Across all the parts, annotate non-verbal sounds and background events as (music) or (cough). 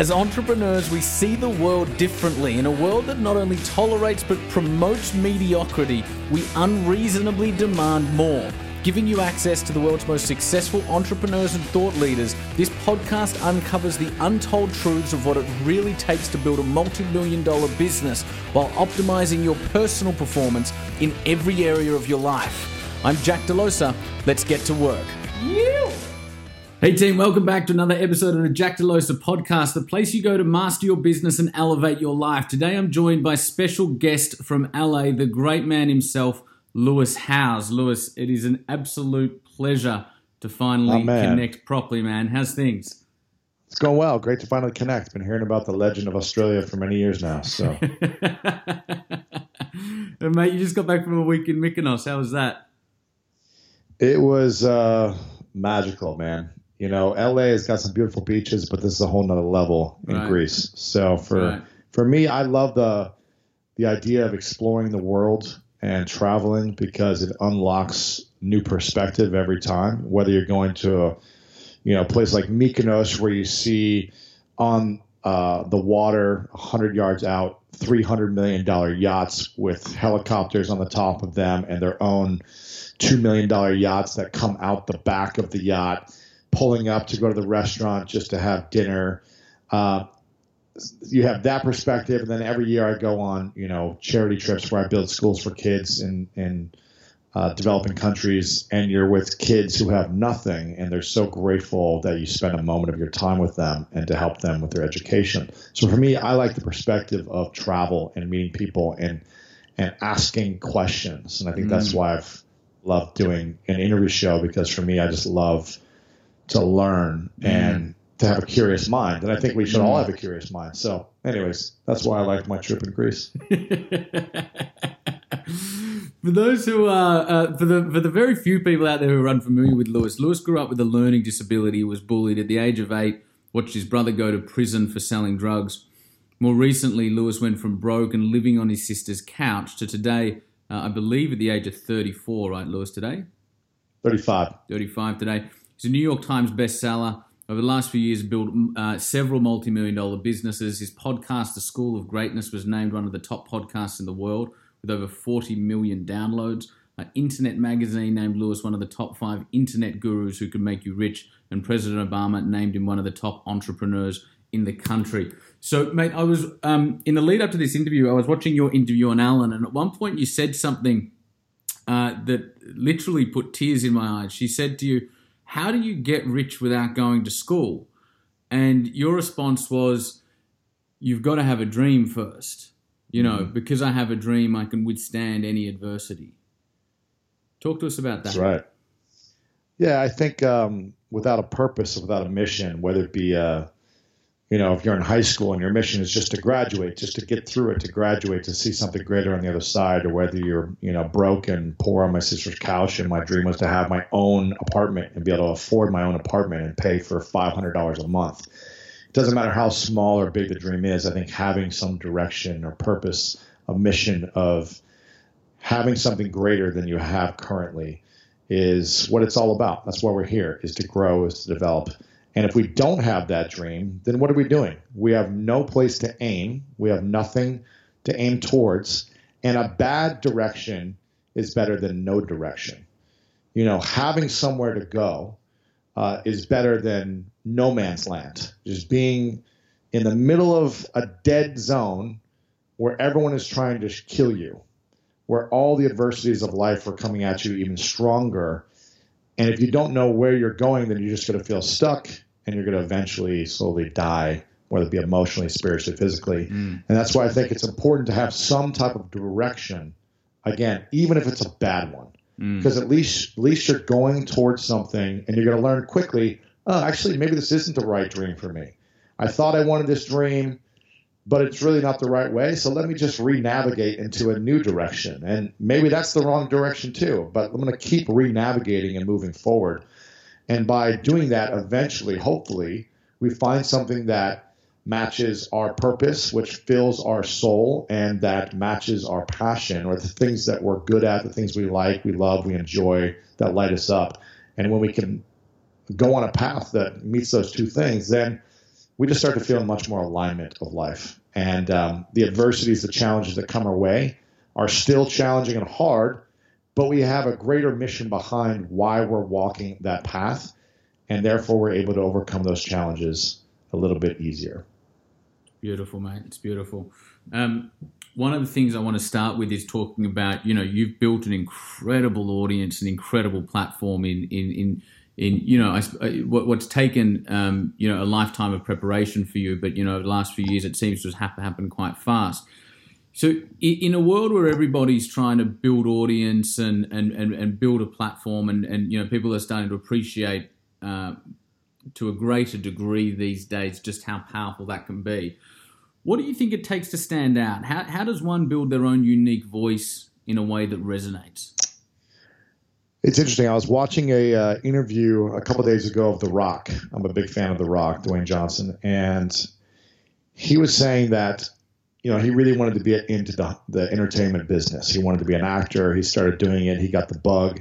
As entrepreneurs, we see the world differently. In a world that not only tolerates but promotes mediocrity, we unreasonably demand more. Giving you access to the world's most successful entrepreneurs and thought leaders, this podcast uncovers the untold truths of what it really takes to build a multi million dollar business while optimizing your personal performance in every area of your life. I'm Jack Delosa. Let's get to work. Hey team, welcome back to another episode of the Jack Delosa podcast, the place you go to master your business and elevate your life. Today I'm joined by special guest from LA, the great man himself, Lewis Howes. Lewis, it is an absolute pleasure to finally Oh, connect properly, man. How's things? It's going well. Great to finally connect. Been hearing about the legend of Australia for many years now. So (laughs) and mate, you just got back from a week in Mykonos. How was that? it was uh, magical, man. You know, LA has got some beautiful beaches, but this is a whole nother level in Right. Greece. So for Right. for me, I love the the idea of exploring the world and traveling because it unlocks new perspective every time. Whether you're going to a you know place like Mykonos where you see on uh, the water 100 yards out 300 million dollar yachts with helicopters on the top of them and their own two million dollar yachts that come out the back of the yacht, pulling up to go to the restaurant just to have dinner. Uh, you have that perspective, and then every year I go on, you know, charity trips where I build schools for kids in in uh, developing countries, and you're with kids who have nothing, and they're so grateful that you spend a moment of your time with them and to help them with their education. So for me, I like the perspective of travel and meeting people and and asking questions, and I think that's why I've loved doing an interview show because for me, I just love to learn and to have a curious mind, and I think we should all have a curious mind. So, anyways, that's why I liked my trip in Greece. (laughs) for those who are, uh, for the for the very few people out there who are unfamiliar with Lewis, Lewis grew up with a learning disability. Was bullied at the age of eight. Watched his brother go to prison for selling drugs. More recently, Lewis went from broke and living on his sister's couch to today, uh, I believe, at the age of 34. Right, Lewis, today. Thirty-five. 35 today. He's a New York Times bestseller. Over the last few years, built uh, several multi-million dollar businesses. His podcast, The School of Greatness, was named one of the top podcasts in the world with over 40 million downloads. Uh, Internet Magazine named Lewis one of the top five internet gurus who could make you rich, and President Obama named him one of the top entrepreneurs in the country. So, mate, I was um, in the lead up to this interview. I was watching your interview on Alan, and at one point you said something uh, that literally put tears in my eyes. She said to you, How do you get rich without going to school? And your response was, You've got to have a dream first. You know, because I have a dream, I can withstand any adversity. Talk to us about that. That's right. Yeah, I think um, without a purpose, without a mission, whether it be, uh, you know, if you're in high school and your mission is just to graduate, just to get through it, to graduate, to see something greater on the other side, or whether you're, you know, broke and poor on my sister's couch, and my dream was to have my own apartment and be able to afford my own apartment and pay for $500 a month. It doesn't matter how small or big the dream is. I think having some direction or purpose, a mission of having something greater than you have currently is what it's all about. That's why we're here, is to grow, is to develop. And if we don't have that dream, then what are we doing? We have no place to aim. We have nothing to aim towards. And a bad direction is better than no direction. You know, having somewhere to go uh, is better than no man's land. Just being in the middle of a dead zone where everyone is trying to kill you where all the adversities of life are coming at you even stronger. And if you don't know where you're going, then you're just going to feel stuck and you're going to eventually slowly die, whether it be emotionally, spiritually, physically. Mm. And that's why I think it's important to have some type of direction, again, even if it's a bad one. Mm. Because at least at least you're going towards something and you're going to learn quickly, oh, actually, maybe this isn't the right dream for me. I thought I wanted this dream but it's really not the right way. So let me just re-navigate into a new direction. And maybe that's the wrong direction too, but I'm going to keep re-navigating and moving forward. And by doing that, eventually, hopefully, we find something that matches our purpose, which fills our soul, and that matches our passion or the things that we're good at, the things we like, we love, we enjoy, that light us up. And when we can go on a path that meets those two things, then we just start to feel much more alignment of life. And um, the adversities, the challenges that come our way are still challenging and hard, but we have a greater mission behind why we're walking that path. And therefore, we're able to overcome those challenges a little bit easier. Beautiful, mate. It's beautiful. Um, one of the things I want to start with is talking about, you know, you've built an incredible audience, an incredible platform in, in, in, in you know, I, what's taken, um, you know, a lifetime of preparation for you, but, you know, the last few years it seems to have happened quite fast. So, in a world where everybody's trying to build audience and, and, and, and build a platform, and, and, you know, people are starting to appreciate uh, to a greater degree these days just how powerful that can be. What do you think it takes to stand out? How, how does one build their own unique voice in a way that resonates? It's interesting. I was watching a uh, interview a couple days ago of The Rock. I'm a big fan of The Rock, Dwayne Johnson, and he was saying that you know he really wanted to be into the the entertainment business. He wanted to be an actor. He started doing it. He got the bug.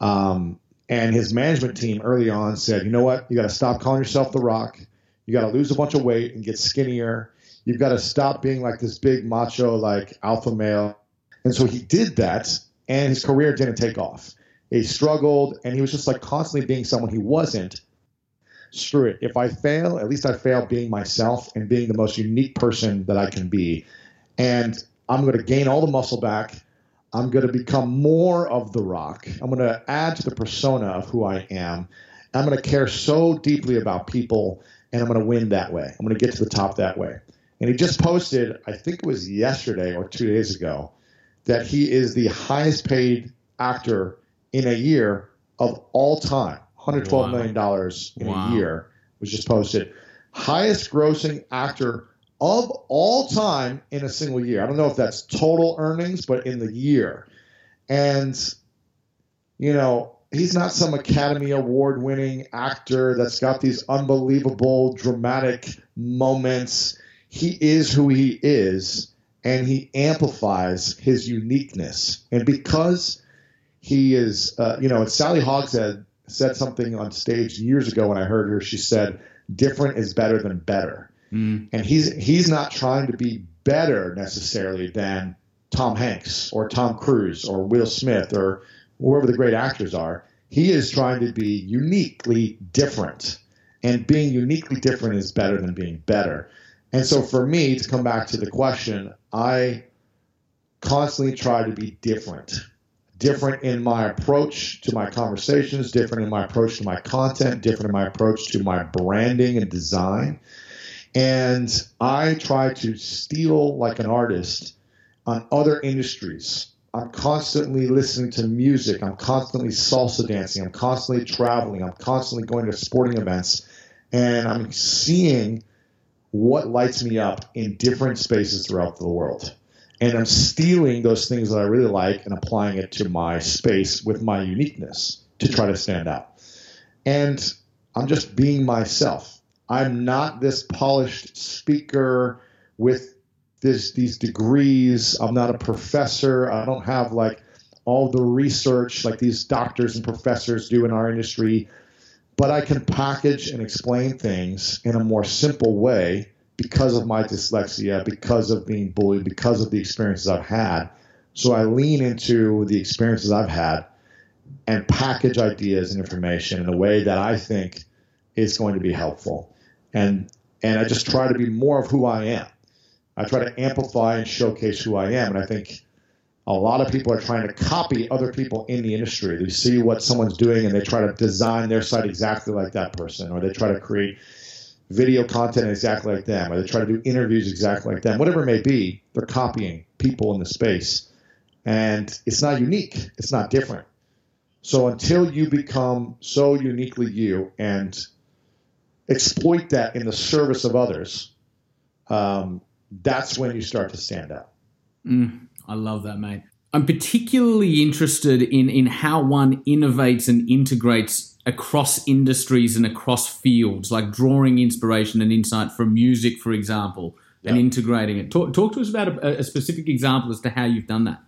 Um, and his management team early on said, you know what? You got to stop calling yourself The Rock. You got to lose a bunch of weight and get skinnier. You've got to stop being like this big macho, like alpha male. And so he did that, and his career didn't take off. He struggled, and he was just like constantly being someone he wasn't. Screw it. If I fail, at least I fail being myself and being the most unique person that I can be. And I'm going to gain all the muscle back. I'm going to become more of the rock. I'm going to add to the persona of who I am. I'm going to care so deeply about people, and I'm going to win that way. I'm going to get to the top that way. And he just posted, I think it was yesterday or two days ago, that he is the highest paid actor in a year of all time. $112 wow. million dollars in wow. a year was just posted. Highest grossing actor of all time in a single year. I don't know if that's total earnings, but in the year. And, you know, he's not some Academy Award winning actor that's got these unbelievable dramatic moments he is who he is and he amplifies his uniqueness. And because he is, uh, you know, Sally Hogshead said something on stage years ago when I heard her. She said, "Different is better than better," mm. and he's he's not trying to be better necessarily than Tom Hanks or Tom Cruise or Will Smith or whoever the great actors are. He is trying to be uniquely different, and being uniquely different is better than being better. And so for me to come back to the question, I constantly try to be different. Different in my approach to my conversations, different in my approach to my content, different in my approach to my branding and design. And I try to steal like an artist on other industries. I'm constantly listening to music. I'm constantly salsa dancing. I'm constantly traveling. I'm constantly going to sporting events. And I'm seeing what lights me up in different spaces throughout the world. And I'm stealing those things that I really like and applying it to my space with my uniqueness to try to stand out. And I'm just being myself. I'm not this polished speaker with this these degrees. I'm not a professor. I don't have like all the research like these doctors and professors do in our industry but I can package and explain things in a more simple way because of my dyslexia, because of being bullied, because of the experiences I've had. So I lean into the experiences I've had and package ideas and information in a way that I think is going to be helpful. And and I just try to be more of who I am. I try to amplify and showcase who I am. And I think a lot of people are trying to copy other people in the industry. They see what someone's doing and they try to design their site exactly like that person, or they try to create video content exactly like them, or they try to do interviews exactly like them. Whatever it may be, they're copying people in the space. And it's not unique, it's not different. So until you become so uniquely you and exploit that in the service of others, um, that's when you start to stand out. Mm. I love that, mate. I'm particularly interested in in how one innovates and integrates across industries and across fields, like drawing inspiration and insight from music, for example, and integrating it. Talk, talk to us about a, a, specific example as to how you've done that.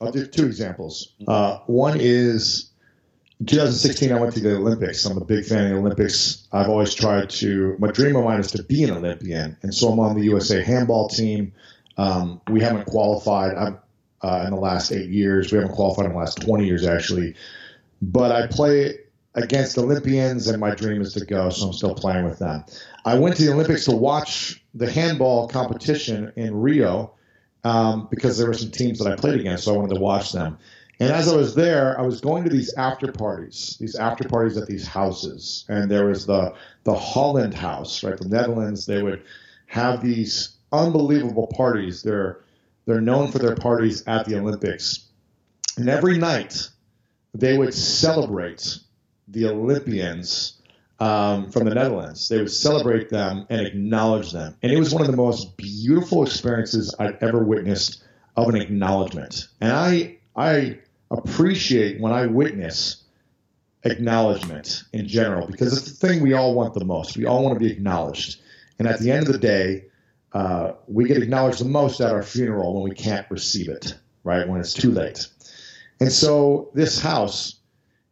I'll do two examples. Uh, one is in 2016, I went to the Olympics. I'm a big fan of the Olympics. I've always tried to, my dream of mine is to be an Olympian. And so I'm on the USA handball team. Um, we haven't qualified uh, in the last eight years. We haven't qualified in the last 20 years, actually. But I play against Olympians, and my dream is to go, so I'm still playing with them. I went to the Olympics to watch the handball competition in Rio um, because there were some teams that I played against, so I wanted to watch them. And as I was there, I was going to these after parties, these after parties at these houses, and there was the the Holland House, right, the Netherlands. They would have these unbelievable parties. They're they're known for their parties at the Olympics, and every night they would celebrate the Olympians um, from the Netherlands. They would celebrate them and acknowledge them, and it was one of the most beautiful experiences I'd ever witnessed of an acknowledgement. And I I appreciate when I witness acknowledgement in general because it's the thing we all want the most. We all want to be acknowledged. And at the end of the day, uh, we get acknowledged the most at our funeral when we can't receive it, right? When it's too late. And so this house,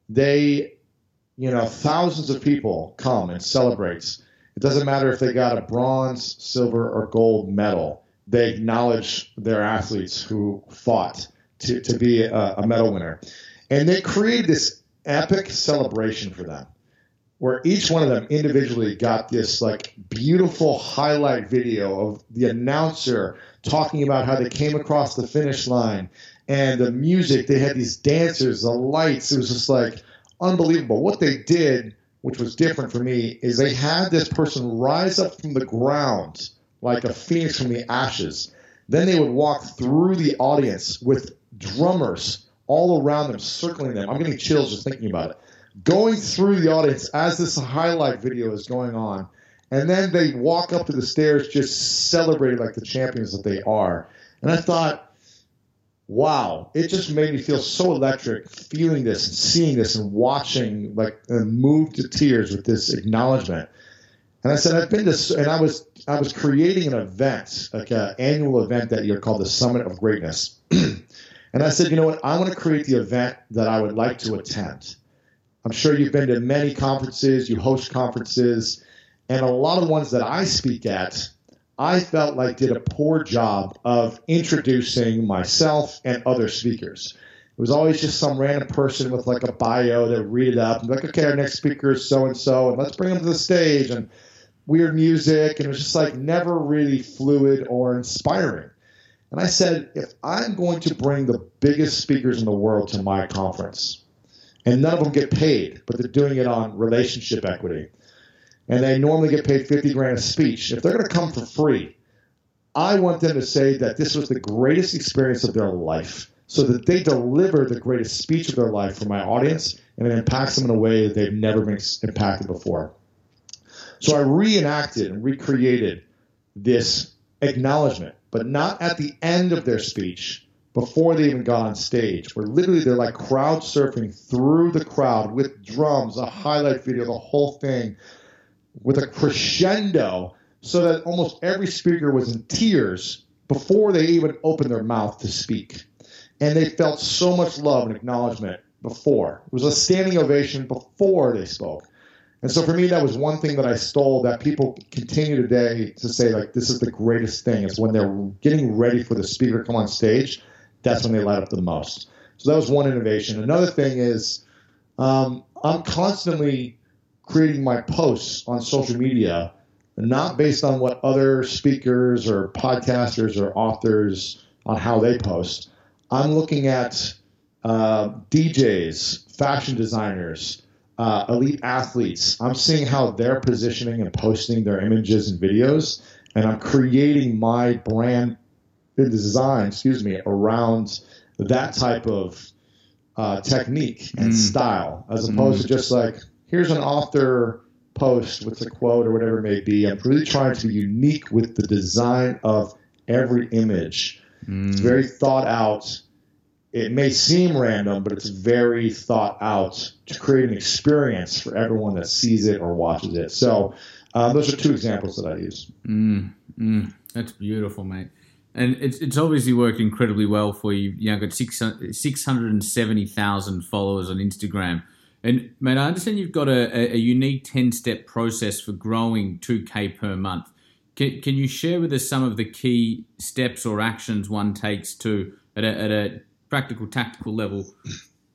they, you know, thousands of people come and celebrates. It doesn't matter if they got a bronze, silver, or gold medal. They acknowledge their athletes who fought to, to be a, a medal winner. And they created this epic celebration for them where each one of them individually got this like beautiful highlight video of the announcer talking about how they came across the finish line and the music they had these dancers the lights it was just like unbelievable what they did which was different for me is they had this person rise up from the ground like a phoenix from the ashes then they would walk through the audience with drummers all around them, circling them. I'm getting chills just thinking about it. Going through the audience as this highlight video is going on. And then they walk up to the stairs just celebrating like the champions that they are. And I thought, wow, it just made me feel so electric feeling this and seeing this and watching, like, and moved to tears with this acknowledgement. And I said, I've been to, and I was, I was creating an event, like an annual event that year called the Summit of Greatness. (clears throat) And I said, you know what? I want to create the event that I would like to attend. I'm sure you've been to many conferences, you host conferences, and a lot of ones that I speak at, I felt like did a poor job of introducing myself and other speakers. It was always just some random person with like a bio that read it up and be like, okay, our next speaker is so and so, and let's bring them to the stage and weird music, and it was just like never really fluid or inspiring. And I said, if I'm going to bring the biggest speakers in the world to my conference, and none of them get paid, but they're doing it on relationship equity, and they normally get paid 50 grand a speech, if they're going to come for free, I want them to say that this was the greatest experience of their life so that they deliver the greatest speech of their life for my audience and it impacts them in a way that they've never been impacted before. So I reenacted and recreated this acknowledgement but not at the end of their speech before they even got on stage, where literally they're like crowd surfing through the crowd with drums, a highlight video, the whole thing with a crescendo so that almost every speaker was in tears before they even opened their mouth to speak. And they felt so much love and acknowledgement before. It was a standing ovation before they spoke. And so for me, that was one thing that I stole that people continue today to say, like, this is the greatest thing. Is when they're getting ready for the speaker to come on stage, that's when they light up the most. So that was one innovation. Another thing is um, I'm constantly creating my posts on social media, not based on what other speakers or podcasters or authors on how they post. I'm looking at uh, DJs, fashion designers, uh, elite athletes. I'm seeing how they're positioning and posting their images and videos, and I'm creating my brand design, excuse me, around that type of uh, technique and mm. style, as opposed mm. to just like here's an author post with a quote or whatever it may be. I'm really trying to be unique with the design of every image. Mm. It's very thought out it may seem random, but it's very thought out to create an experience for everyone that sees it or watches it. So uh, those are two examples that I use. Mm, mm, that's beautiful, mate. And it's, it's obviously worked incredibly well for you. You know, got 670,000 followers on Instagram. And mate, I understand you've got a, a unique ten-step process for growing two k per month. Can, can you share with us some of the key steps or actions one takes to, at a, at a practical, tactical level,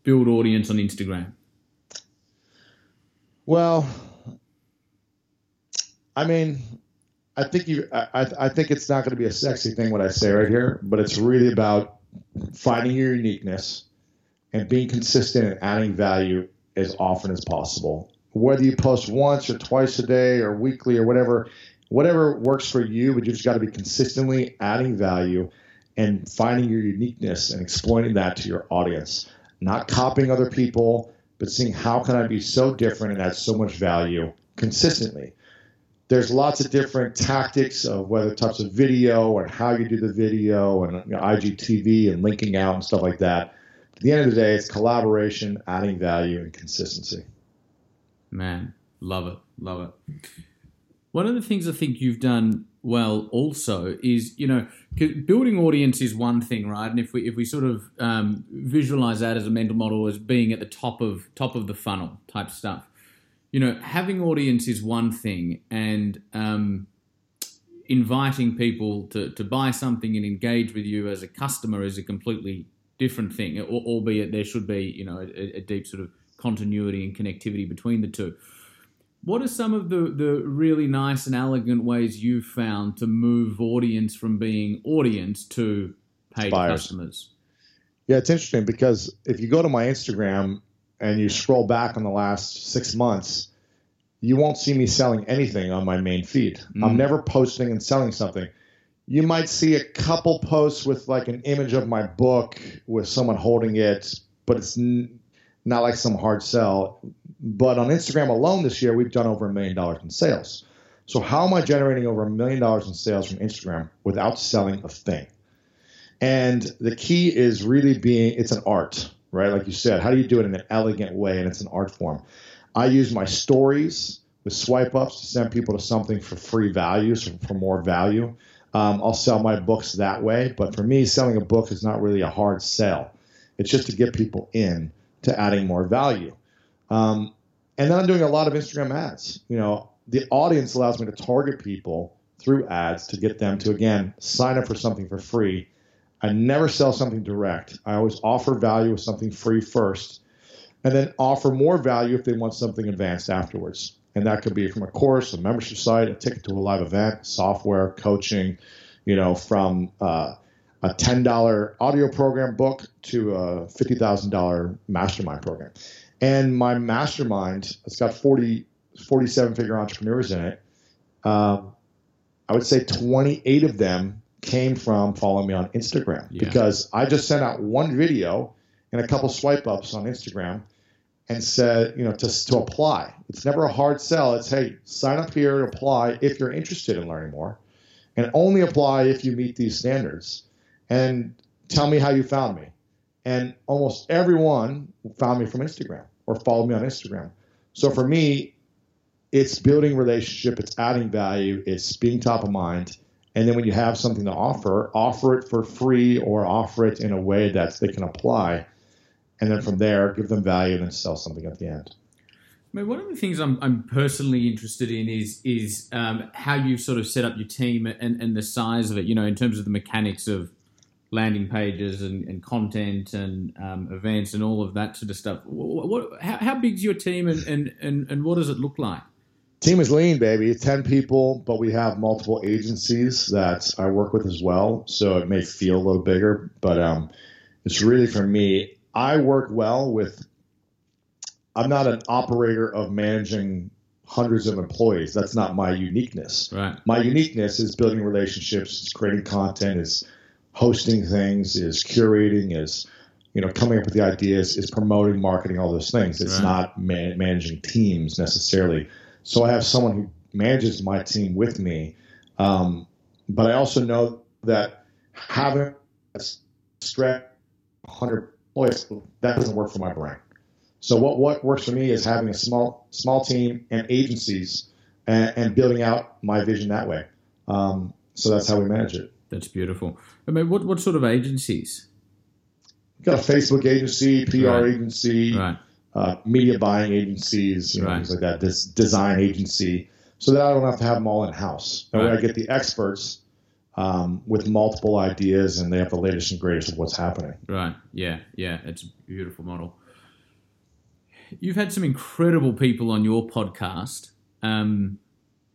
build audience on Instagram? Well, I mean, I think you. I, I think it's not going to be a sexy thing what I say right here, but it's really about finding your uniqueness and being consistent and adding value as often as possible. Whether you post once or twice a day or weekly or whatever, whatever works for you, but you've just got to be consistently adding value and finding your uniqueness and exploiting that to your audience. Not copying other people, but seeing how can I be so different and add so much value consistently there's lots of different tactics of whether types of video and how you do the video and you know, IGTV and linking out and stuff like that. At the end of the day, it's collaboration, adding value, and consistency. Man, love it, love it. One of the things I think you've done well also is you know building audience is one thing, right? And if we if we sort of um, visualize that as a mental model as being at the top of top of the funnel type stuff you know, having audience is one thing, and um, inviting people to, to buy something and engage with you as a customer is a completely different thing. Albeit there should be, you know, a, a deep sort of continuity and connectivity between the two. What are some of the, the really nice and elegant ways you've found to move audience from being audience to paid Buyers. customers? Yeah, it's interesting because if you go to my Instagram, and you scroll back on the last six months, you won't see me selling anything on my main feed. Mm. I'm never posting and selling something. You might see a couple posts with like an image of my book with someone holding it, but it's n- not like some hard sell. But on Instagram alone this year, we've done over a million dollars in sales. So how am I generating over a million dollars in sales from Instagram without selling a thing? And the key is really being it's an art right? Like you said, how do you do it in an elegant way? And it's an art form. I use my stories with swipe ups to send people to something for free values for, for more value. Um, I'll sell my books that way. But for me, selling a book is not really a hard sell. It's just to get people in to adding more value. Um, and then I'm doing a lot of Instagram ads. You know, the audience allows me to target people through ads to get them to again sign up for something for free I never sell something direct. I always offer value with something free first, and then offer more value if they want something advanced afterwards. And that could be from a course, a membership site, a ticket to a live event, software, coaching, you know, from uh, a $10 audio program book to a $50,000 mastermind program. And my mastermind, it's got 40, 47 figure entrepreneurs in it. Um, I would say 28 of them came from following me on Instagram yeah. because I just sent out one video and a couple swipe ups on Instagram and said, you know, to, to apply. It's never a hard sell. It's, hey, sign up here and apply if you're interested in learning more and only apply if you meet these standards and tell me how you found me. And almost everyone found me from Instagram or followed me on Instagram. So for me, it's building relationship, it's adding value, it's being top of mind and then when you have something to offer, offer it for free or offer it in a way that they can apply. And then from there, give them value and then sell something at the end. I mean, one of the things I'm, I'm personally interested in is is um, how you sort of set up your team and, and the size of it. You know, in terms of the mechanics of landing pages and, and content and um, events and all of that sort of stuff. What, what how, how big's your team and, and, and, and what does it look like? Team is lean, baby. Ten people, but we have multiple agencies that I work with as well. So it may feel a little bigger, but um, it's really for me. I work well with. I'm not an operator of managing hundreds of employees. That's not my uniqueness. Right. My uniqueness is building relationships, is creating content, is hosting things, is curating, is you know coming up with the ideas, is promoting, marketing, all those things. It's right. not man- managing teams necessarily. So I have someone who manages my team with me. Um, but I also know that having a stretch 100 employees, that doesn't work for my brain. So what, what works for me is having a small small team and agencies and, and building out my vision that way. Um, so that's how we manage it. That's beautiful. I mean, what, what sort of agencies? Got a Facebook agency, PR right. agency, right uh, media buying agencies, you know, Right. things like that, this design agency, so that I don't have to have them all in house. That way, I get the experts um, with multiple ideas, and they have the latest and greatest of what's happening. Right. Yeah. Yeah. It's a beautiful model. You've had some incredible people on your podcast. Um,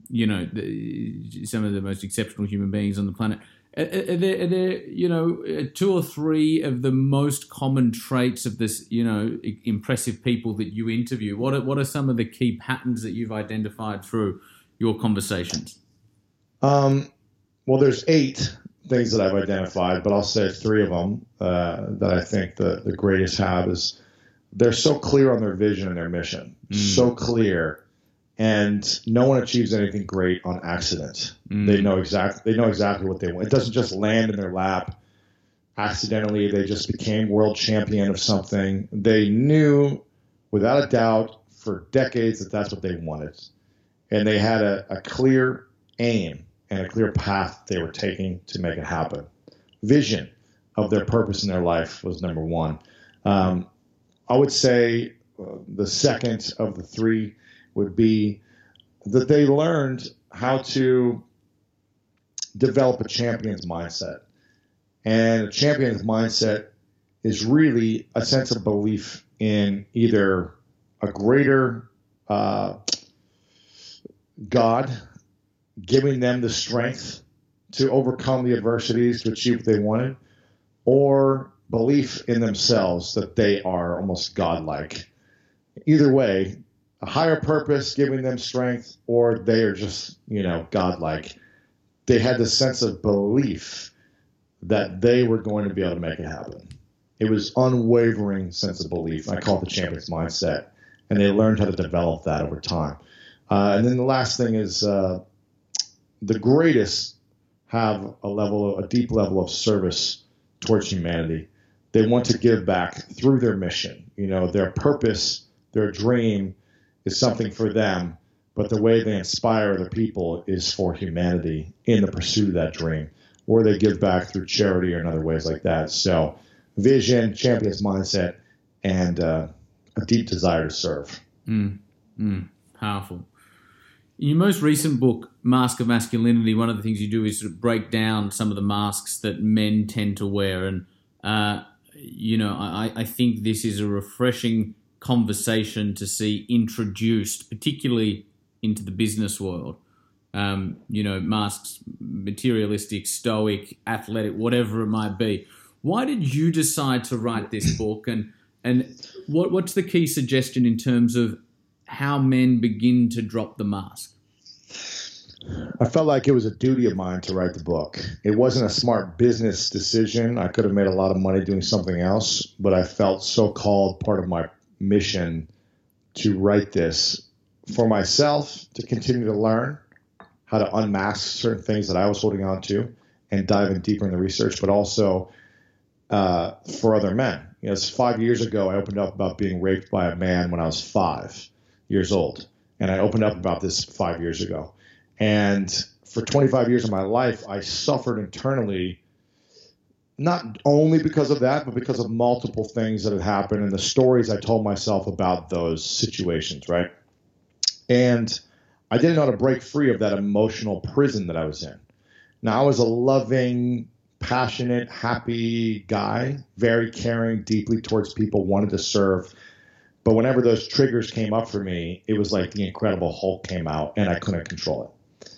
you know, the, some of the most exceptional human beings on the planet. Are, are there, are there, you know, uh, two or three of the most common traits of this, you know, impressive people that you interview? What are, what are some of the key patterns that you've identified through your conversations? Um, well, there's eight things that I've identified, but I'll say three of them uh, that I think the, the greatest have is they're so clear on their vision and their mission, Mm. so clear, and no one achieves anything great on accident. Mm. They know exactly they know exactly what they want. It doesn't just land in their lap accidentally. They just became world champion of something. They knew without a doubt for decades that that's what they wanted, and they had a, a clear aim and a clear path they were taking to make it happen. Vision of their purpose in their life was number one. Um, I would say uh, the second of the three would be that they learned how to develop a champion's mindset. And a champion's mindset is really a sense of belief in either a greater uh, God giving them the strength to overcome the adversities to achieve what they wanted, or belief in themselves that they are almost godlike. Either way, a higher purpose giving them strength, or they are just, you know, godlike. They had this sense of belief that they were going to be able to make it happen. It was unwavering sense of belief. I call it the champion's mindset, and they learned how to develop that over time. Uh, and then the last thing is uh, the greatest have a level, a deep level of service towards humanity. They want to give back through their mission. You know, their purpose, their dream is something for them, but the way they inspire other people is for humanity in the pursuit of that dream, or they give back through charity or in other ways like that. So, vision, champion's mindset, and uh, a deep desire to serve. Mm, mm, powerful. In your most recent book, Mask of Masculinity, one of the things you do is sort of break down some of the masks that men tend to wear. And, uh, you know, I, I think this is a refreshing conversation to see introduced, particularly into the business world. Um, you know, masks, materialistic, stoic, athletic, whatever it might be. Why did you decide to write this book? And, and what, what's the key suggestion in terms of how men begin to drop the mask? I felt like it was a duty of mine to write the book. It wasn't a smart business decision. I could have made a lot of money doing something else, but I felt so called, part of my mission to write this for myself to continue to learn how to unmask certain things that I was holding on to and dive in deeper in the research, but also uh, for other men. You know, it's five years ago, I opened up about being raped by a man when I was five years old. And I opened up about this five years ago. And for 25 years of my life, I suffered internally, not only because of that, but because of multiple things that had happened and the stories I told myself about those situations, right? And I didn't know how to break free of that emotional prison that I was in. Now, I was a loving, passionate, happy guy, very caring, deeply towards people, wanted to serve. But whenever those triggers came up for me, it was like the Incredible Hulk came out and I couldn't control it.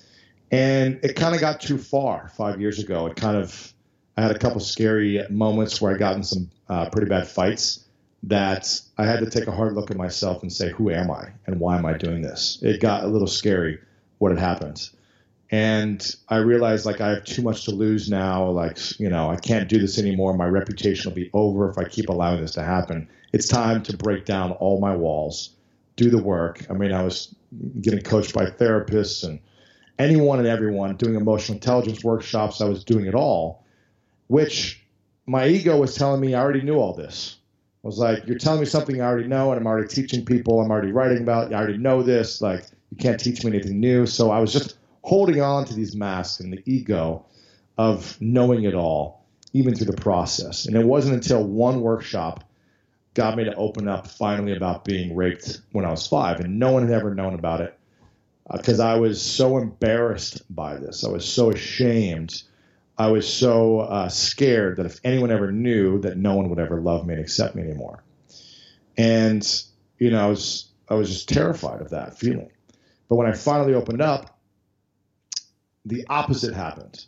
And it kind of got too far five years ago. It kind of, I had a couple scary moments where I got in some uh, pretty bad fights that I had to take a hard look at myself and say, who am I and why am I doing this? It got a little scary what had happened. And I realized like I have too much to lose now. Like, you know, I can't do this anymore. My reputation will be over if I keep allowing this to happen. It's time to break down all my walls, do the work. I mean, I was getting coached by therapists and anyone and everyone doing emotional intelligence workshops. I was doing it all, which my ego was telling me I already knew all this. I was like, you're telling me something I already know, and I'm already teaching people. I'm already writing about. I already know this. Like, you can't teach me anything new. So I was just holding on to these masks and the ego of knowing it all, even through the process. And it wasn't until one workshop got me to open up finally about being raped when I was five, and no one had ever known about it because uh, I was so embarrassed by this. I was so ashamed. I was so uh, scared that if anyone ever knew, that no one would ever love me and accept me anymore. And you know, I was I was just terrified of that feeling. But when I finally opened up, the opposite happened.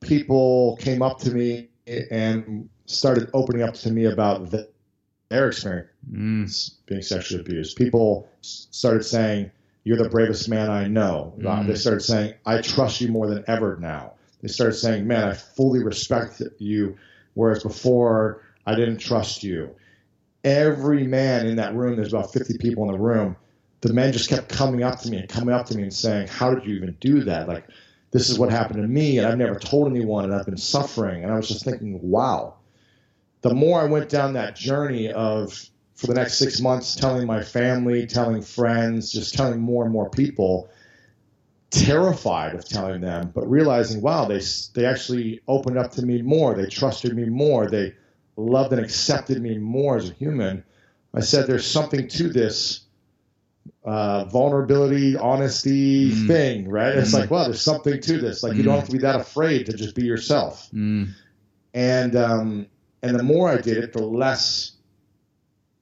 People came up to me and started opening up to me about the, their experience mm. being sexually abused. People started saying, "You're the bravest man I know." Mm. They started saying, "I trust you more than ever now." They started saying, "Man, I fully respect you," whereas before I didn't trust you. Every man in that room, there's about 50 people in the room. The men just kept coming up to me and coming up to me and saying, "How did you even do that?" Like, this is what happened to me, and I've never told anyone, and I've been suffering. And I was just thinking, wow the more I went down that journey of for the next six months telling my family, telling friends, just telling more and more people, terrified of telling them, but realizing, wow, they they actually opened up to me more. They trusted me more. They loved and accepted me more as a human. I said, there's something to this uh, vulnerability, honesty mm. thing, right? It's mm. like, wow, there's something to this. Like, mm. you don't mm. have to be that afraid to just be yourself. Mm. And um, and the more I did it, the less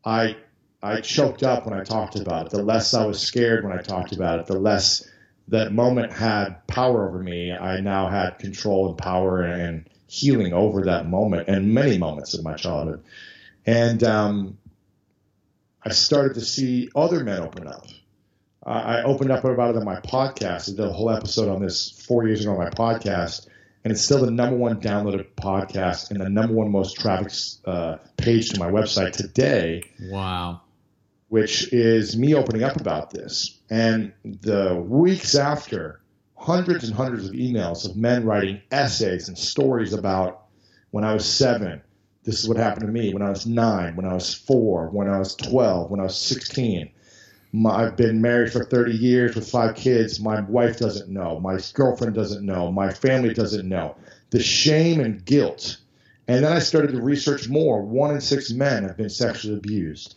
I I choked up when I talked about it. The less I was scared when I talked about it. The less that moment had power over me. I now had control and power and healing over that moment and many moments of my childhood. And um, I started to see other men open up. I opened up about it on my podcast. I did a whole episode on this four years ago on my podcast and it's still the number one downloaded podcast and the number one most traffic uh, page to my website today. Wow. Which is me opening up about this. And the weeks after, hundreds and hundreds of emails of men writing essays and stories about when I was seven, this is what happened to me, when I was nine, when I was four, when I was 12, when I was 16 my, I've been married for 30 years with five kids. My wife doesn't know. My girlfriend doesn't know. My family doesn't know. The shame and guilt. And then I started to research more. One in six men have been sexually abused,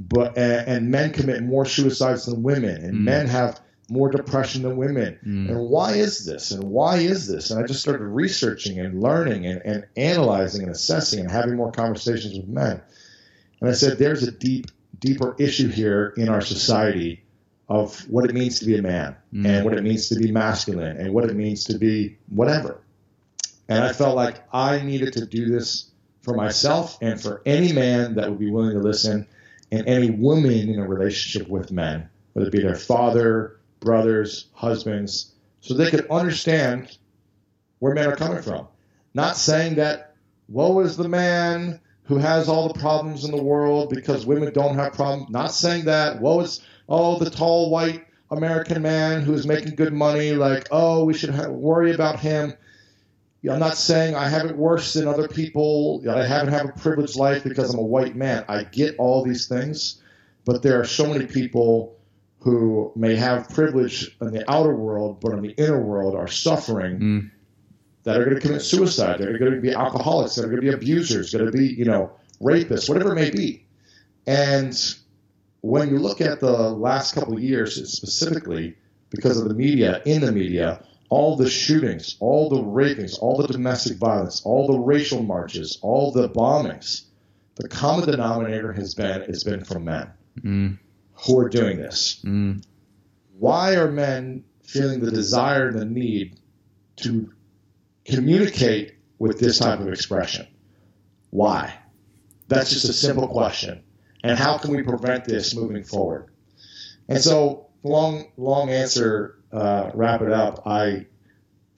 but and, and men commit more suicides than women, and mm. men have more depression than women. Mm. And why is this? And why is this? And I just started researching and learning and, and analyzing and assessing and having more conversations with men. And I said, there's a deep deeper issue here in our society of what it means to be a man mm. and what it means to be masculine and what it means to be whatever. And I felt like I needed to do this for myself and for any man that would be willing to listen and any woman in a relationship with men, whether it be their father, brothers, husbands, so they could understand where men are coming from. Not saying that woe is the man who has all the problems in the world because women don't have problems. Not saying that. Woe is oh the tall white American man who's making good money. Like oh we should have, worry about him. I'm not saying I have it worse than other people. I haven't had a privileged life because I'm a white man. I get all these things, but there are so many people who may have privilege in the outer world, but in the inner world are suffering. Mm that are going to commit suicide, that are going to be alcoholics, that are going to be abusers, going to be, you know, rapists, whatever it may be. And when you look at the last couple of years specifically, because of the media, in the media, all the shootings, all the rapings, all the domestic violence, all the racial marches, all the bombings, the common denominator has been has been from men mm. who are doing this. Mm. Why are men feeling the desire and the need to communicate with this type of expression? Why? That's just a simple question. And how can we prevent this moving forward? And so, long, long answer, uh, wrap it up. I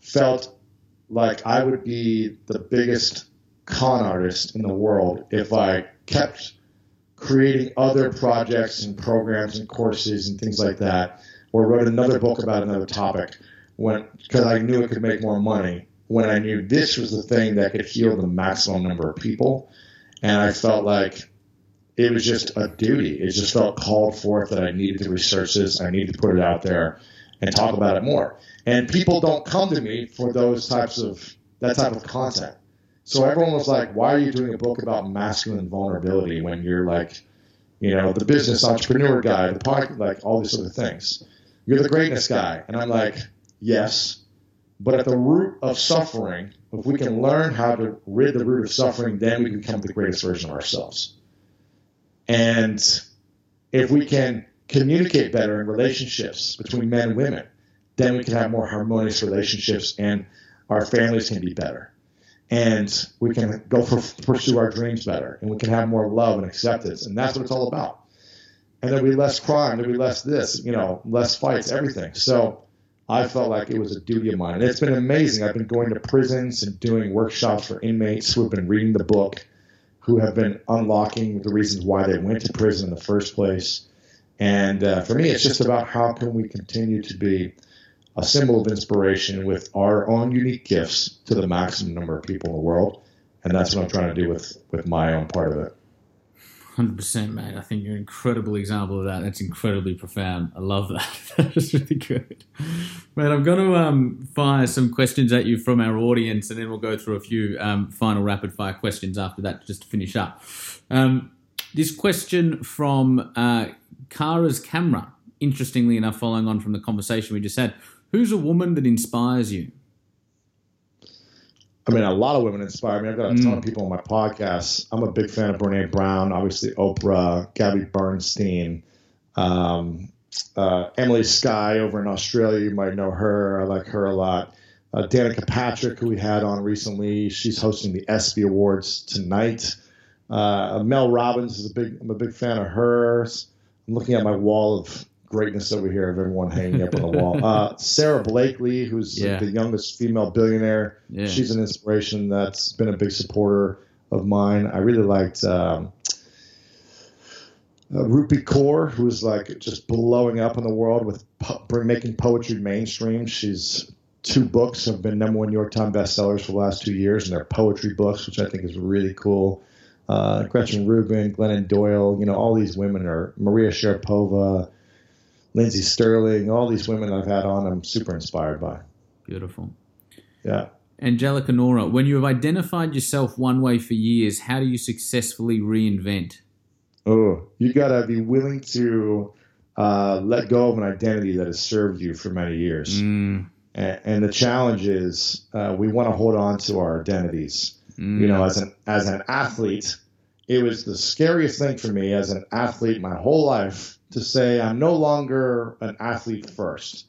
felt like I would be the biggest con artist in the world if I kept creating other projects and programs and courses and things like that, or wrote another book about another topic when because I knew it could make more money when I knew this was the thing that could heal the maximum number of people. And I felt like it was just a duty. It just felt called forth that I needed to research this. I needed to put it out there and talk about it more. And people don't come to me for those types of that type of content. So everyone was like, "Why are you doing a book about masculine vulnerability when you're like, you know, the business entrepreneur guy, the like all these other things? You're the greatness guy." And I'm like, "Yes, but at the root of suffering, if we can learn how to rid the root of suffering, then we become the greatest version of ourselves. And if we can communicate better in relationships between men and women, then we can have more harmonious relationships and our families can be better. And we can go for pursue our dreams better and we can have more love and acceptance. And that's what it's all about. And there'll be less crime, there'll be less this, you know, less fights, everything. So I felt like it was a duty of mine. And it's been amazing. I've been going to prisons and doing workshops for inmates who have been reading the book, who have been unlocking the reasons why they went to prison in the first place. And uh, for me, it's just about how can we continue to be a symbol of inspiration with our own unique gifts to the maximum number of people in the world. And that's what I'm trying to do with, with my own part of it. Hundred percent, mate. I think you're an incredible example of that. That's incredibly profound. I love that. (laughs) That's really good, mate. I'm going to um, fire some questions at you from our audience, and then we'll go through a few um, final rapid fire questions after that, just to finish up. Um, this question from uh, Kara's camera. Interestingly enough, following on from the conversation we just had, who's a woman that inspires you? I mean, a lot of women inspire me. I've got a ton of mm. people on my podcast. I'm a big fan of Brene Brown, obviously Oprah, Gabby Bernstein, um, uh, Emily Skye over in Australia. You might know her. I like her a lot. Uh, Danica Patrick, who we had on recently, she's hosting the ESPY Awards tonight. Uh, Mel Robbins is a big. I'm a big fan of hers. I'm looking at my wall of greatness over here of everyone hanging up on the wall. Uh, Sara Blakely, who's yeah. the youngest female billionaire, yeah. she's an inspiration that's been a big supporter of mine. I really liked um, uh, Rupi Kaur, who's like just blowing up in the world with po- making poetry mainstream. She's two books have been number one New York Times bestsellers for the last two years, and they're poetry books, which I think is really cool. Uh, Gretchen Rubin, Glennon Doyle, you know, all these women are Maria Sharapova, Lindsey Stirling, all these women I've had on, I'm super inspired by. Beautiful. Yeah. Angelica Nora, when you have identified yourself one way for years, how do you successfully reinvent? Oh, you got to be willing to uh, let go of an identity that has served you for many years. Mm. And, and, the challenge is uh, we want to hold on to our identities. Mm. You know, as an as an athlete, it was the scariest thing for me as an athlete my whole life to say I'm no longer an athlete first,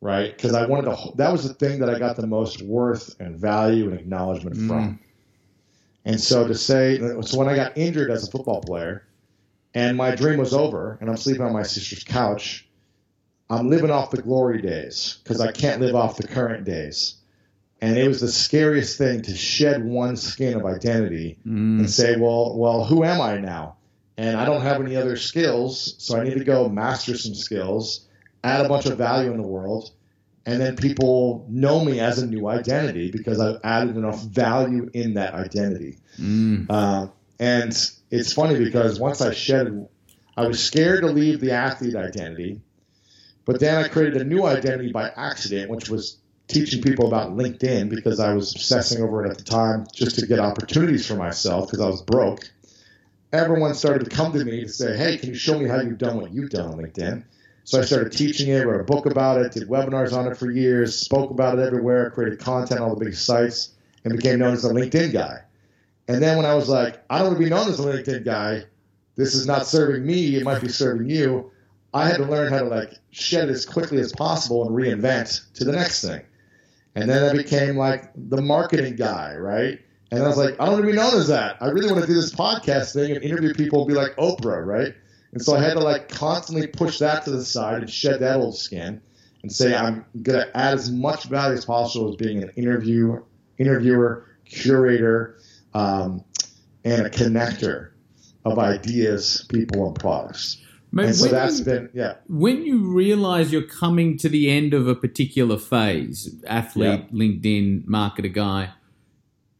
right? Because I wanted to. That was the thing that I got the most worth and value and acknowledgement mm. from. And so to say, so when I got injured as a football player, and my dream was over, and I'm sleeping on my sister's couch, I'm living off the glory days because I can't live off the current days. And it was the scariest thing to shed one skin of identity mm. and say, well, well, who am I now? And I don't have any other skills, so I need to go master some skills, add a bunch of value in the world, and then people know me as a new identity because I've added enough value in that identity. Mm. Uh, and it's funny because once I shed, I was scared to leave the athlete identity, but then I created a new identity by accident, which was teaching people about LinkedIn because I was obsessing over it at the time just to get opportunities for myself because I was broke everyone started to come to me to say, hey, can you show me how you've done what you've done on LinkedIn? So I started teaching it, wrote a book about it, did webinars on it for years, spoke about it everywhere, created content on all the big sites, and became known as the LinkedIn guy. And then when I was like, I don't want to be known as the LinkedIn guy, this is not serving me, it might be serving you. I had to learn how to like shed it as quickly as possible and reinvent to the next thing. And then I became like the marketing guy, right? And I was like, I don't want to be known as that. I really want to do this podcast thing and interview people and be like Oprah, right? And so I had to like constantly push that to the side and shed that old skin and say I'm going to add as much value as possible as being an interview, interviewer, curator, um, and a connector of ideas, people, and products. Mate, and so that's you, been yeah. When you realize you're coming to the end of a particular phase, athlete, yeah. LinkedIn, marketer guy,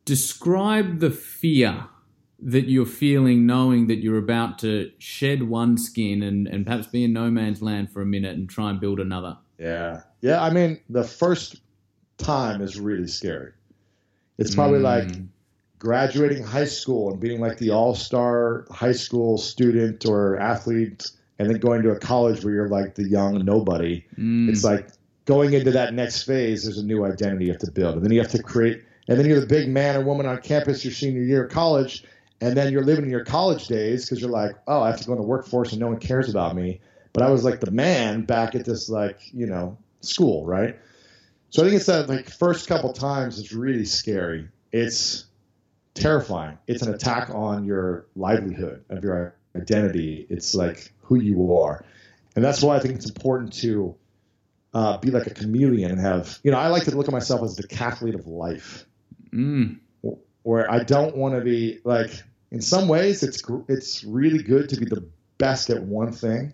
describe the fear that you're feeling knowing that you're about to shed one skin and, and perhaps be in no man's land for a minute and try and build another. Yeah. Yeah. I mean, the first time is really scary. It's probably mm. like graduating high school and being like the all-star high school student or athlete and then going to a college where you're like the young nobody Mm. it's like going into that next phase there's a new identity you have to build and then you have to create and then you're the big man or woman on campus your senior year of college and then you're living in your college days because you're like oh i have to go in the workforce and no one cares about me. But i was like the man back at this like you know school right? So i think it's that like first couple times it's really scary. It's terrifying. It's an attack on your livelihood of your identity. It's like who you are. And that's why i think it's important to uh, be like a chameleon and have you know i like to look at myself as the decathlete of life Mm. where I don't want to be like in some ways it's it's really good to be the best at one thing,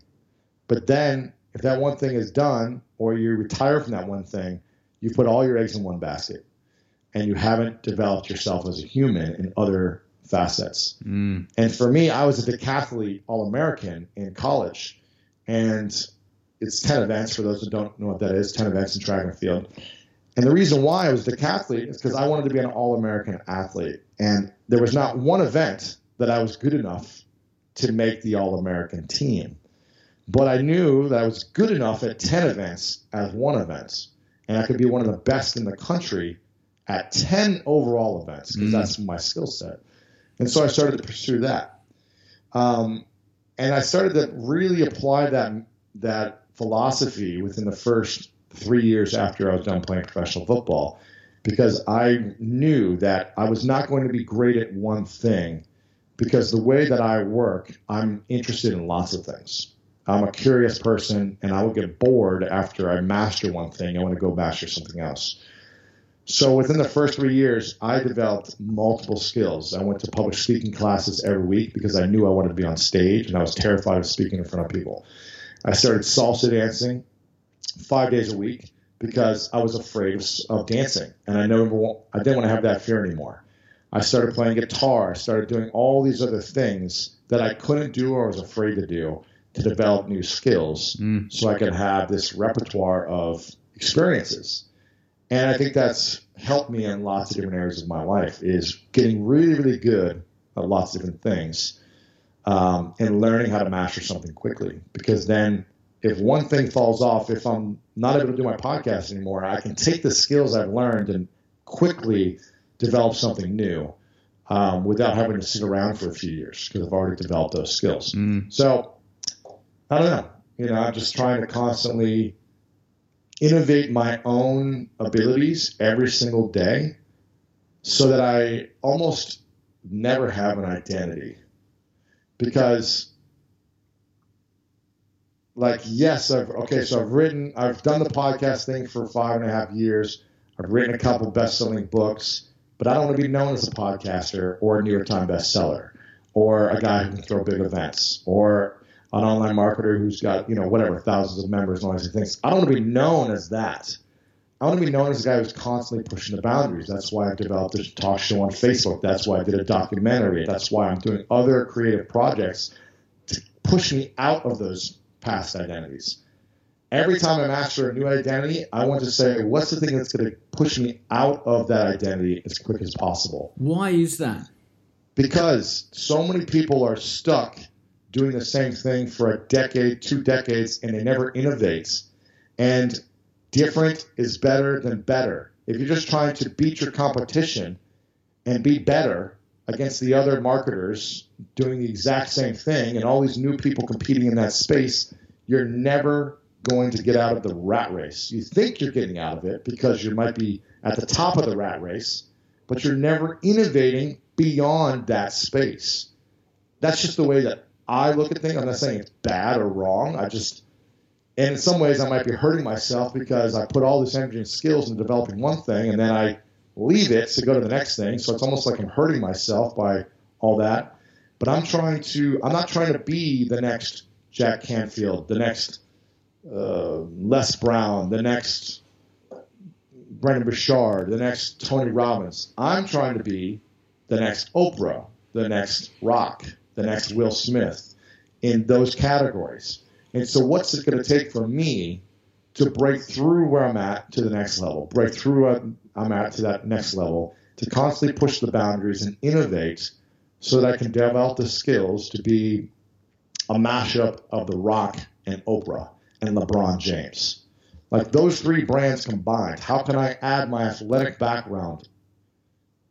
but then if that one thing is done or you retire from that one thing, you put all your eggs in one basket, and you haven't developed yourself as a human in other facets. Mm. And for me, I was a decathlete All American in college, and it's ten events for those who don't know what that is. Ten events in track and field. And the reason why I was decathlete is because I wanted to be an All American athlete, and there was not one event that I was good enough to make the All American team. But I knew that I was good enough at ten events as one event, and I could be one of the best in the country at ten overall events because Mm. that's my skill set. And so I started to pursue that. Um, and I started to really apply that that philosophy within the first three years after I was done playing professional football, because I knew that I was not going to be great at one thing, because the way that I work, I'm interested in lots of things. I'm a curious person, and I will get bored after I master one thing. I want to go master something else. So within the first three years, I developed multiple skills. I went to public speaking classes every week because I knew I wanted to be on stage and I was terrified of speaking in front of people. I started salsa dancing five days a week because I was afraid of, of dancing and I never I didn't want to have that fear anymore. I started playing guitar. I started doing all these other things that I couldn't do or was afraid to do to develop new skills Mm. so I could have this repertoire of experiences. And I think that's helped me in lots of different areas of my life is getting really, really good at lots of different things um, and learning how to master something quickly. Because then if one thing falls off, if I'm not able to do my podcast anymore, I can take the skills I've learned and quickly develop something new um, without having to sit around for a few years because I've already developed those skills. Mm. So I don't know. You know, I'm just trying to constantly innovate my own abilities every single day so that I almost never have an identity. Because like yes, I've okay, so I've written I've done the podcast thing for five and a half years. I've written a couple best selling books, but I don't want to be known as a podcaster or a New York Times bestseller or a guy who can throw big events or an online marketer who's got, you know, whatever, thousands of members and all these things. I don't want to be known as that. I want to be known as a guy who's constantly pushing the boundaries. That's why I've developed a talk show on Facebook. That's why I did a documentary. That's why I'm doing other creative projects to push me out of those past identities. Every time I master a new identity, I want to say, what's the thing that's going to push me out of that identity as quick as possible? Why is that? because so many people are stuck doing the same thing for a decade, two decades, and they never innovate. And different is better than better. If you're just trying to beat your competition and be better against the other marketers doing the exact same thing and all these new people competing in that space, you're never going to get out of the rat race. You think you're getting out of it because you might be at the top of the rat race, but you're never innovating beyond that space. That's just the way that I look at things. I'm not saying it's bad or wrong. I just, and in some ways, I might be hurting myself because I put all this energy and skills in developing one thing and then I leave it to go to the next thing. So it's almost like I'm hurting myself by all that. But I'm trying to, I'm not trying to be the next Jack Canfield, the next uh, Les Brown, the next Brendon Burchard, the next Tony Robbins. I'm trying to be the next Oprah, the next Rock, the next Will Smith in those categories. And so, what's it going to take for me to break through where I'm at to the next level, break through where I'm at to that next level, to constantly push the boundaries and innovate so that I can develop the skills to be a mashup of The Rock and Oprah and LeBron James. Like those three brands combined, how can I add my athletic background?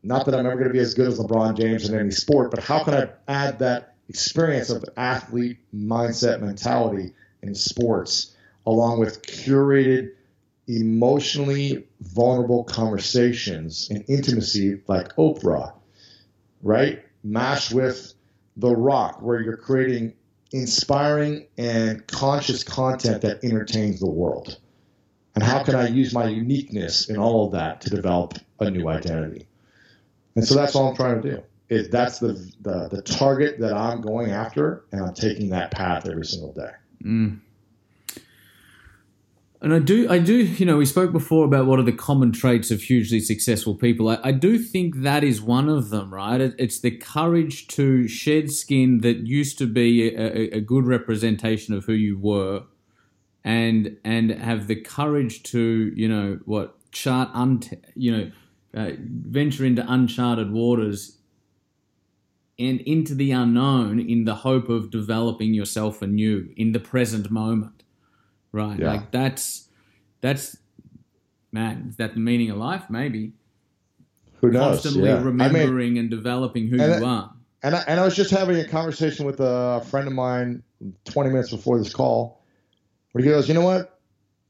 Not that I'm ever going to be as good as LeBron James in any sport, but how can I add that experience of athlete mindset mentality in sports along with curated emotionally vulnerable conversations and intimacy like Oprah, right? Mashed with The Rock, where you're creating inspiring and conscious content that entertains the world. And how can I use my uniqueness in all of that to develop a new identity? And so that's all I'm trying to do. Is that's the, the the target that I'm going after, and I'm taking that path every single day. Mm. And I do, I do, you know, we spoke before about what are the common traits of hugely successful people. I, I do think that is one of them, right? It, it's the courage to shed skin that used to be a, a, good representation of who you were, and and have the courage to, you know, what chart, un, you know, uh, venture into uncharted waters and into the unknown in the hope of developing yourself anew in the present moment right? Yeah. Like that's that's man, is that the meaning of life? Maybe. Who knows? Constantly yeah. remembering I mean, and developing who and you are. And I, and I was just having a conversation with a friend of mine 20 minutes before this call, where he goes, you know what?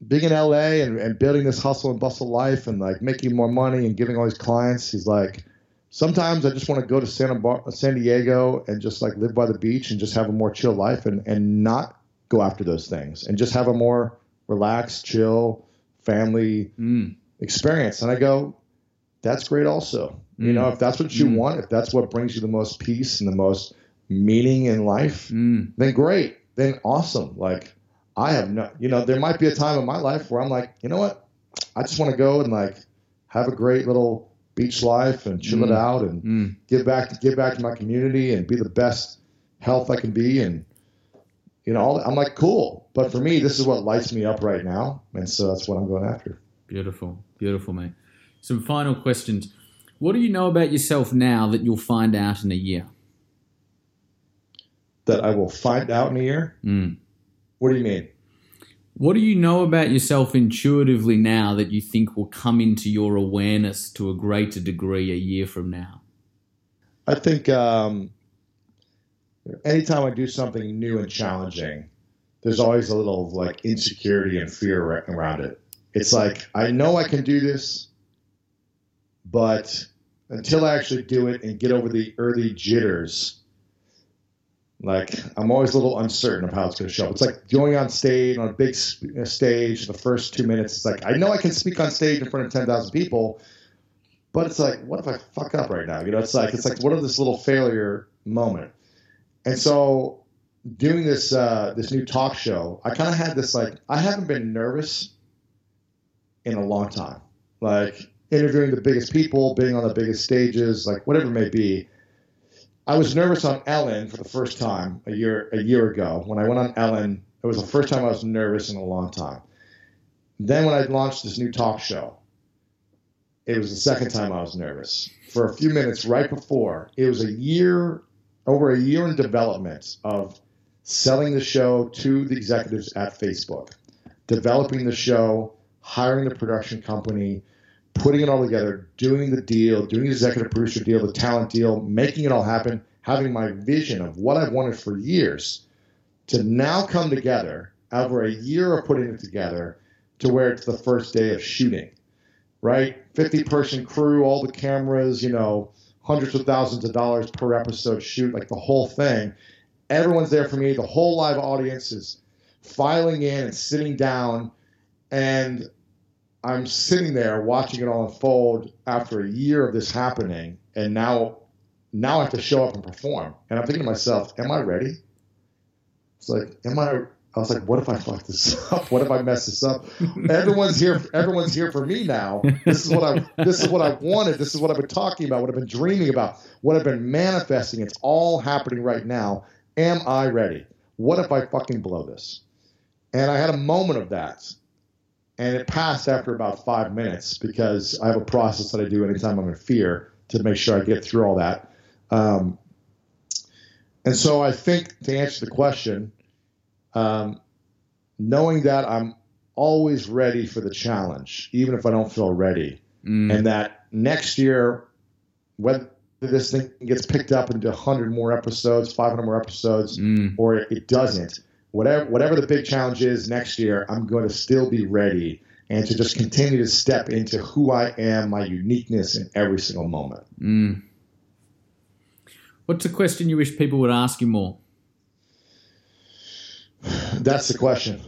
Being in LA and, and building this hustle and bustle life and like making more money and giving all these clients, he's like, sometimes I just want to go to Santa Bar- San Diego and just like live by the beach and just have a more chill life and, and not go after those things and just have a more relaxed, chill, family mm. experience. And I go, that's great also. Mm. You know, if that's what you mm. want, if that's what brings you the most peace and the most meaning in life, mm. then great. Then awesome. Like I have no, you know, there might be a time in my life where I'm like, you know what? I just want to go and like have a great little beach life and chill it mm. out and mm. give back to give back to my community and be the best health I can be and you know, all, I'm like, cool. But for me, this is what lights me up right now. And so that's what I'm going after. Beautiful. Beautiful, mate. Some final questions. What do you know about yourself now that you'll find out in a year? That I will find out in a year? Mm. What do you mean? What do you know about yourself intuitively now that you think will come into your awareness to a greater degree a year from now? I think um, anytime I do something new and challenging, there's always a little like insecurity and fear around it. It's like I know I can do this, but until I actually do it and get over the early jitters, like I'm always a little uncertain of how it's going to show up. It's like going on stage on a big uh, stage. The first two minutes, it's like I know I can speak on stage in front of ten thousand people, but it's like, what if I fuck up right now? You know, it's like it's like what if this little failure moment? And so doing this uh, this new talk show, I kind of had this like I haven't been nervous in a long time. Like interviewing the biggest people, being on the biggest stages, like whatever it may be. I was nervous on Ellen for the first time a year a year ago. When I went on Ellen, it was the first time I was nervous in a long time. Then when I launched this new talk show, it was the second time I was nervous. For a few minutes right before, it was a year over a year in development of selling the show to the executives at Facebook, developing the show, hiring the production company, putting it all together, doing the deal, doing the executive producer deal, the talent deal, making it all happen, having my vision of what I've wanted for years to now come together over a year of putting it together to where it's the first day of shooting, right? 50 person crew, all the cameras, you know, hundreds of thousands of dollars per episode shoot, like the whole thing. Everyone's there for me. The whole live audience is filing in and sitting down, and I'm sitting there watching it all unfold after a year of this happening, and now, now I have to show up and perform. And I'm thinking to myself, "Am I ready?" It's like, "Am I I was like, what if I fuck this (laughs) up? What if I mess this up? (laughs) Everyone's here. Everyone's here for me now. This is what I. This is what I wanted. This is what I've been talking about. What I've been dreaming about. What I've been manifesting. It's all happening right now. Am I ready? What if I fucking blow this? And I had a moment of that, and it passed after about five minutes because I have a process that I do anytime I'm in fear to make sure I get through all that. Um, and so I think to answer the question, um, knowing that I'm always ready for the challenge, even if I don't feel ready, Mm. and that next year, whether this thing gets picked up into 100 more episodes, 500 more episodes, Mm. or it doesn't, whatever whatever the big challenge is next year, I'm going to still be ready and to just continue to step into who I am, my uniqueness in every single moment. Mm. What's a question you wish people would ask you more? That's the question.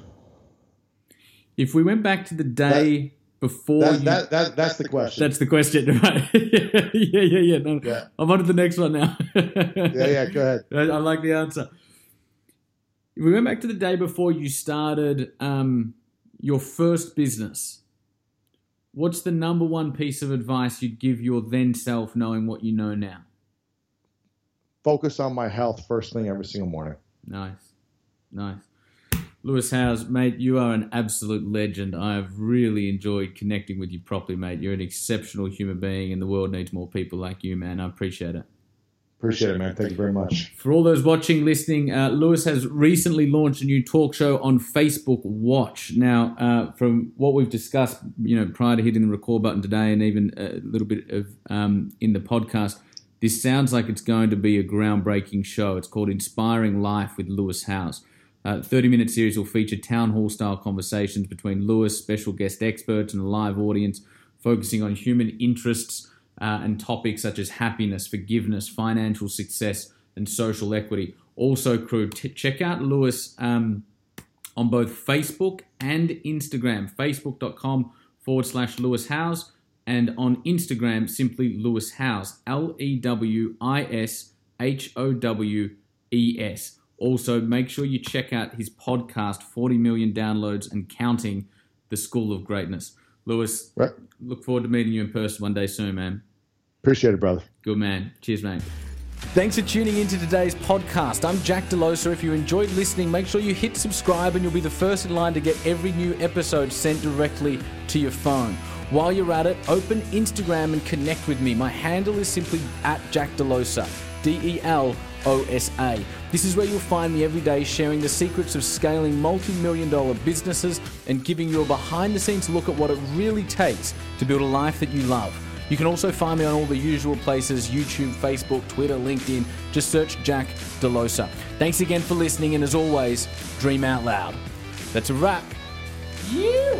If we went back to the day before That, you, that, that, that's the question. that's the question, (laughs) right? yeah, yeah, yeah. No, Yeah. I'm on to the next one now. yeah, yeah, go ahead. I, (laughs) I like the answer. If we went back to the day before you started um, your first business, what's the number one piece of advice you'd give your then self, knowing what you know now? Focus on my health first thing every single morning. Nice, nice. Lewis Howes, mate, you are an absolute legend. I have really enjoyed connecting with you properly, mate. You're an exceptional human being, and the world needs more people like you, man. I appreciate it. Appreciate it, man. Thank you very much. For all those watching, listening, uh, Lewis has recently launched a new talk show on Facebook Watch. Now, uh, from what we've discussed, you know, prior to hitting the record button today, and even a little bit of um, in the podcast, this sounds like it's going to be a groundbreaking show. It's called Inspiring Life with Lewis Howes. Uh, 30 minute series will feature town hall style conversations between Lewis, special guest experts, and a live audience, focusing on human interests uh, and topics such as happiness, forgiveness, financial success, and social equity. Also, crew, t- check out Lewis um, on both Facebook and Instagram. Facebook.com forward slash Lewis Howes, and on Instagram, simply Lewis Howes. L E W I S H O W E S. Also, make sure you check out his podcast, 40 million downloads and counting, The School of Greatness. Lewis, Right. look forward to meeting you in person one day soon, man. Appreciate it, brother. Good man. Cheers, mate. Thanks for tuning into today's podcast. I'm Jack Delosa. If you enjoyed listening, make sure you hit subscribe and you'll be the first in line to get every new episode sent directly to your phone. While you're at it, open Instagram and connect with me. My handle is simply at Jack Delosa, D E L O S A. This is where you'll find me every day sharing the secrets of scaling multi million dollar businesses and giving you a behind the scenes look at what it really takes to build a life that you love. You can also find me on all the usual places YouTube, Facebook, Twitter, LinkedIn. Just search Jack Delosa. Thanks again for listening, and as always, dream out loud. That's a wrap. You!